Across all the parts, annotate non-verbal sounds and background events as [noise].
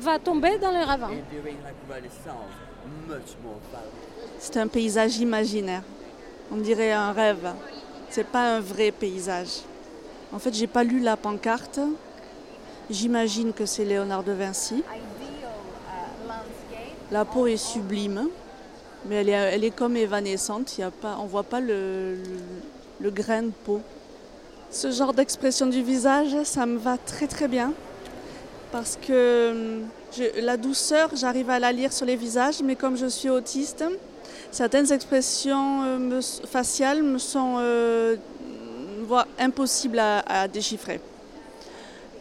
va tomber dans le ravin. C'est un paysage imaginaire. On dirait un rêve. C'est pas un vrai paysage. En fait, j'ai pas lu la pancarte. J'imagine que c'est Léonard de Vinci. La peau est sublime, mais elle est, elle est comme évanescente. Il y a pas, on voit pas le, le, le grain de peau. Ce genre d'expression du visage, ça me va très très bien parce que hum, la douceur, j'arrive à la lire sur les visages, mais comme je suis autiste, certaines expressions euh, faciales me sont euh, impossibles à, déchiffrer.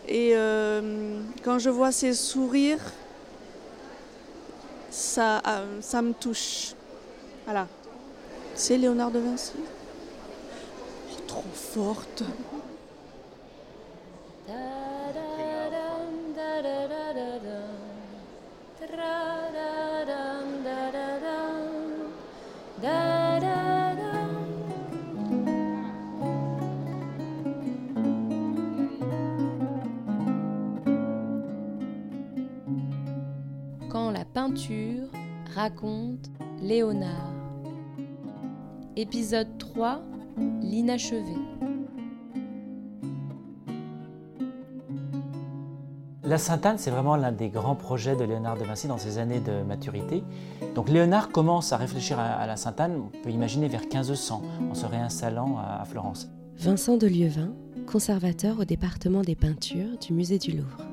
Et euh, quand je vois ces sourires, ça, euh, ça me touche. Voilà. C'est Léonard de Vinci? Trop forte. Peinture raconte Léonard. Épisode 3 L'inachevé. La Sainte-Anne, c'est vraiment l'un des grands projets de Léonard de Vinci dans ses années de maturité. Donc Léonard commence à réfléchir à, la Sainte-Anne, on peut imaginer vers 1500, en se réinstallant à, à Florence. Vincent de Lieuvin, conservateur au département des peintures du musée du Louvre.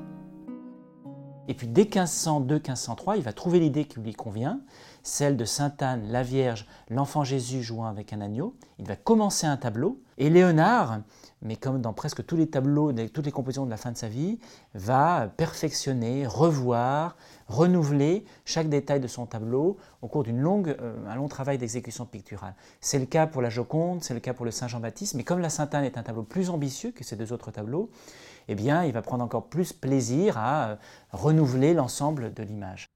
Et puis dès 1502-1503, il va trouver l'idée qui lui convient, celle de Sainte-Anne, la Vierge, l'enfant Jésus jouant avec un agneau. Il va commencer un tableau. Et Léonard, mais comme dans presque tous les tableaux, toutes les compositions de la fin de sa vie, va perfectionner, revoir, renouveler chaque détail de son tableau au cours longue, euh, long travail d'exécution picturale. C'est le cas pour la Joconde, c'est le cas pour le Saint Jean-Baptiste, mais comme la Sainte-Anne est un tableau plus ambitieux que ces deux autres tableaux, eh bien, il va prendre encore plus plaisir à euh, renouveler l'ensemble de l'image.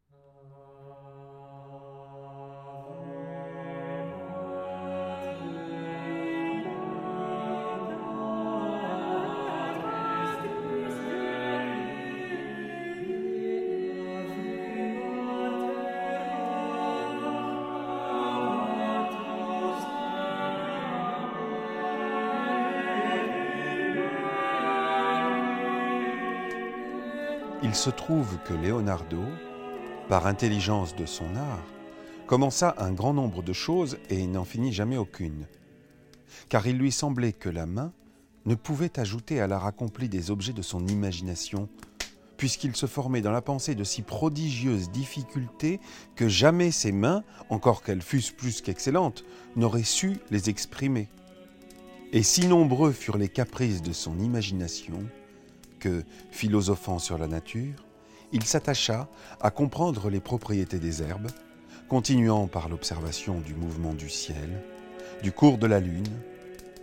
Il se trouve que Leonardo, par intelligence de son art, commença un grand nombre de choses et n'en finit jamais aucune. Car il lui semblait que la main ne pouvait ajouter à l'art accompli des objets de son imagination, puisqu'il se formait dans la pensée de si prodigieuses difficultés que jamais ses mains, encore qu'elles fussent plus qu'excellentes, n'auraient su les exprimer. Et si nombreux furent les caprices de son imagination, que, philosophant sur la nature, il s'attacha à comprendre les propriétés des herbes, continuant par l'observation du mouvement du ciel, du cours de la lune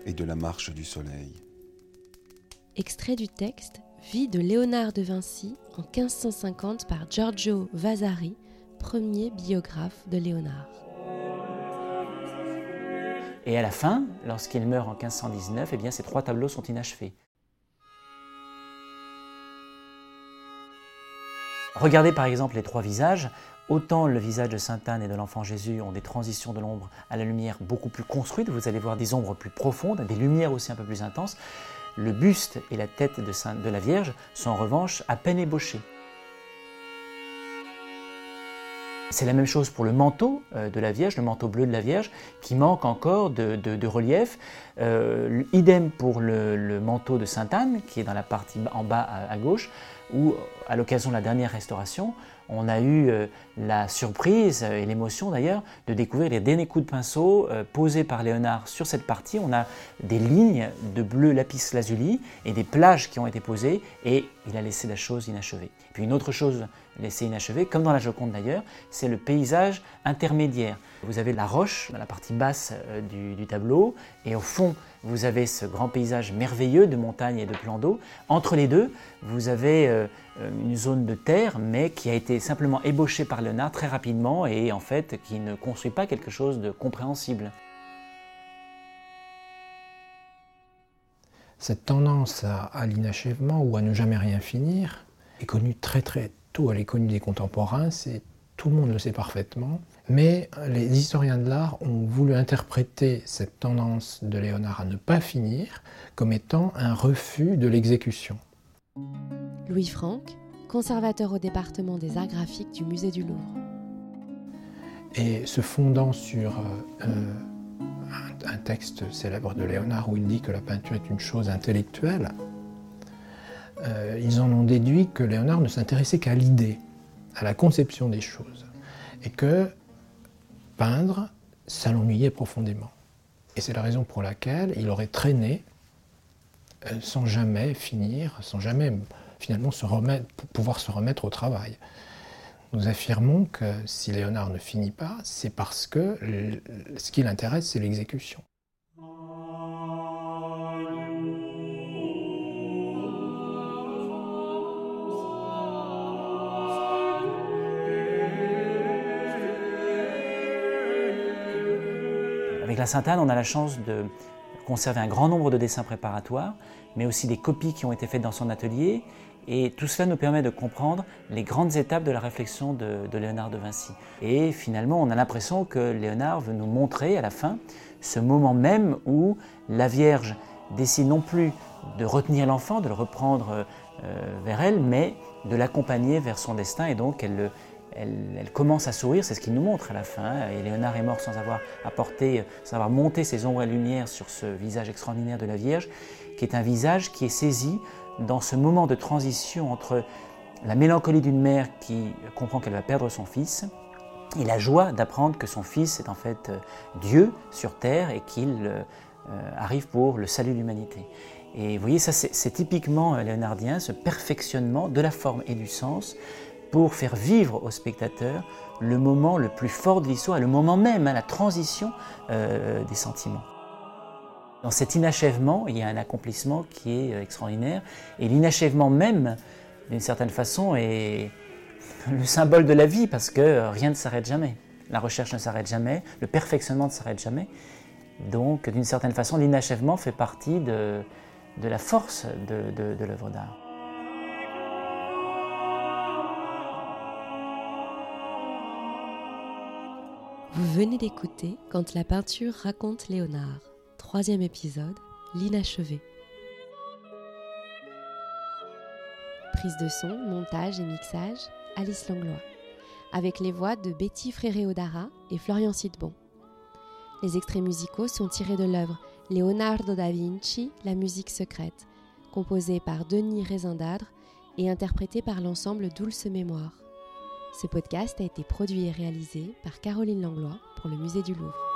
et de la marche du soleil. Extrait du texte Vie de Léonard de Vinci en 1550 par Giorgio Vasari, premier biographe de Léonard. Et à la fin, lorsqu'il meurt en 1519, eh bien, ces trois tableaux sont inachevés. Regardez par exemple les trois visages. Autant le visage de Sainte Anne et de l'enfant Jésus ont des transitions de l'ombre à la lumière beaucoup plus construites, vous allez voir des ombres plus profondes, des lumières aussi un peu plus intenses. Le buste et la tête de, la Vierge sont en revanche à peine ébauchés. C'est la même chose pour le manteau euh, de la Vierge, le manteau bleu de la Vierge, qui manque encore de, relief. Euh, idem pour le, manteau de Sainte Anne, qui est dans la partie en bas à gauche. Où, à l'occasion de la dernière restauration, on a eu euh, la surprise et l'émotion d'ailleurs de découvrir les derniers coups de pinceau euh, posés par Léonard sur cette partie. On a des lignes de bleu lapis lazuli et des plages qui ont été posées et il a laissé la chose inachevée. Puis une autre chose laissée inachevée, comme dans la Joconde d'ailleurs, c'est le paysage intermédiaire. Vous avez la roche dans la partie basse euh, du, tableau et au fond vous avez ce grand paysage merveilleux de montagnes et de plans d'eau. Entre les deux, vous avez euh, une zone de terre, mais qui a été simplement ébauchée par Léonard très rapidement et en fait qui ne construit pas quelque chose de compréhensible. Cette tendance à l'inachèvement ou à ne jamais rien finir est connue très très tôt, elle est connue des contemporains, tout le monde le sait parfaitement. Mais les historiens de l'art ont voulu interpréter cette tendance de Léonard à ne pas finir comme étant un refus de l'exécution. Louis Franck, conservateur au département des arts graphiques du musée du Louvre. Et se fondant sur euh, un, un, texte célèbre de Léonard où il dit que la peinture est une chose intellectuelle, euh, ils en ont déduit que Léonard ne s'intéressait qu'à l'idée, à la conception des choses, et que peindre, ça l'ennuyait profondément. Et c'est la raison pour laquelle il aurait traîné euh, sans jamais finir, sans jamais finalement pouvoir se remettre au travail. Nous affirmons que si Léonard ne finit pas, c'est parce que ce qui l'intéresse, c'est l'exécution. Avec la Sainte-Anne, on a la chance de conserver un grand nombre de dessins préparatoires, mais aussi des copies qui ont été faites dans son atelier. Et tout cela nous permet de comprendre les grandes étapes de la réflexion de, Léonard de Vinci. Et finalement, on a l'impression que Léonard veut nous montrer à la fin ce moment même où la Vierge décide non plus de retenir l'enfant, de le reprendre euh, vers elle, mais de l'accompagner vers son destin. Et donc, elle, elle, commence à sourire, c'est ce qu'il nous montre à la fin. Et Léonard est mort sans avoir apporté, sans avoir monté ses ombres et lumières sur ce visage extraordinaire de la Vierge, qui est un visage qui est saisi dans ce moment de transition entre la mélancolie d'une mère qui comprend qu'elle va perdre son fils et la joie d'apprendre que son fils est en fait euh, Dieu sur terre et qu'il euh, arrive pour le salut de l'humanité. Et vous voyez, ça c'est typiquement euh, léonardien, ce perfectionnement de la forme et du sens, pour faire vivre au spectateur le moment le plus fort de l'histoire, le moment même, hein, la transition euh, des sentiments. Dans cet inachèvement, il y a un accomplissement qui est euh, extraordinaire, et l'inachèvement même, d'une certaine façon, est [laughs] le symbole de la vie, parce que rien ne s'arrête jamais. La recherche ne s'arrête jamais, le perfectionnement ne s'arrête jamais. Donc, d'une certaine façon, l'inachèvement fait partie de, la force de, de l'œuvre d'art. Vous venez d'écouter Quand la peinture raconte Léonard, troisième épisode, l'inachevé. Prise de son, montage et mixage, Alice Langlois, avec les voix de Betty Fréré-Odara et Florian Sidbon. Les extraits musicaux sont tirés de l'œuvre Leonardo da Vinci, La musique secrète, composée par Denis Rézindadre et interprétée par l'ensemble Dulce Mémoire. Ce podcast a été produit et réalisé par Caroline Langlois pour le Musée du Louvre.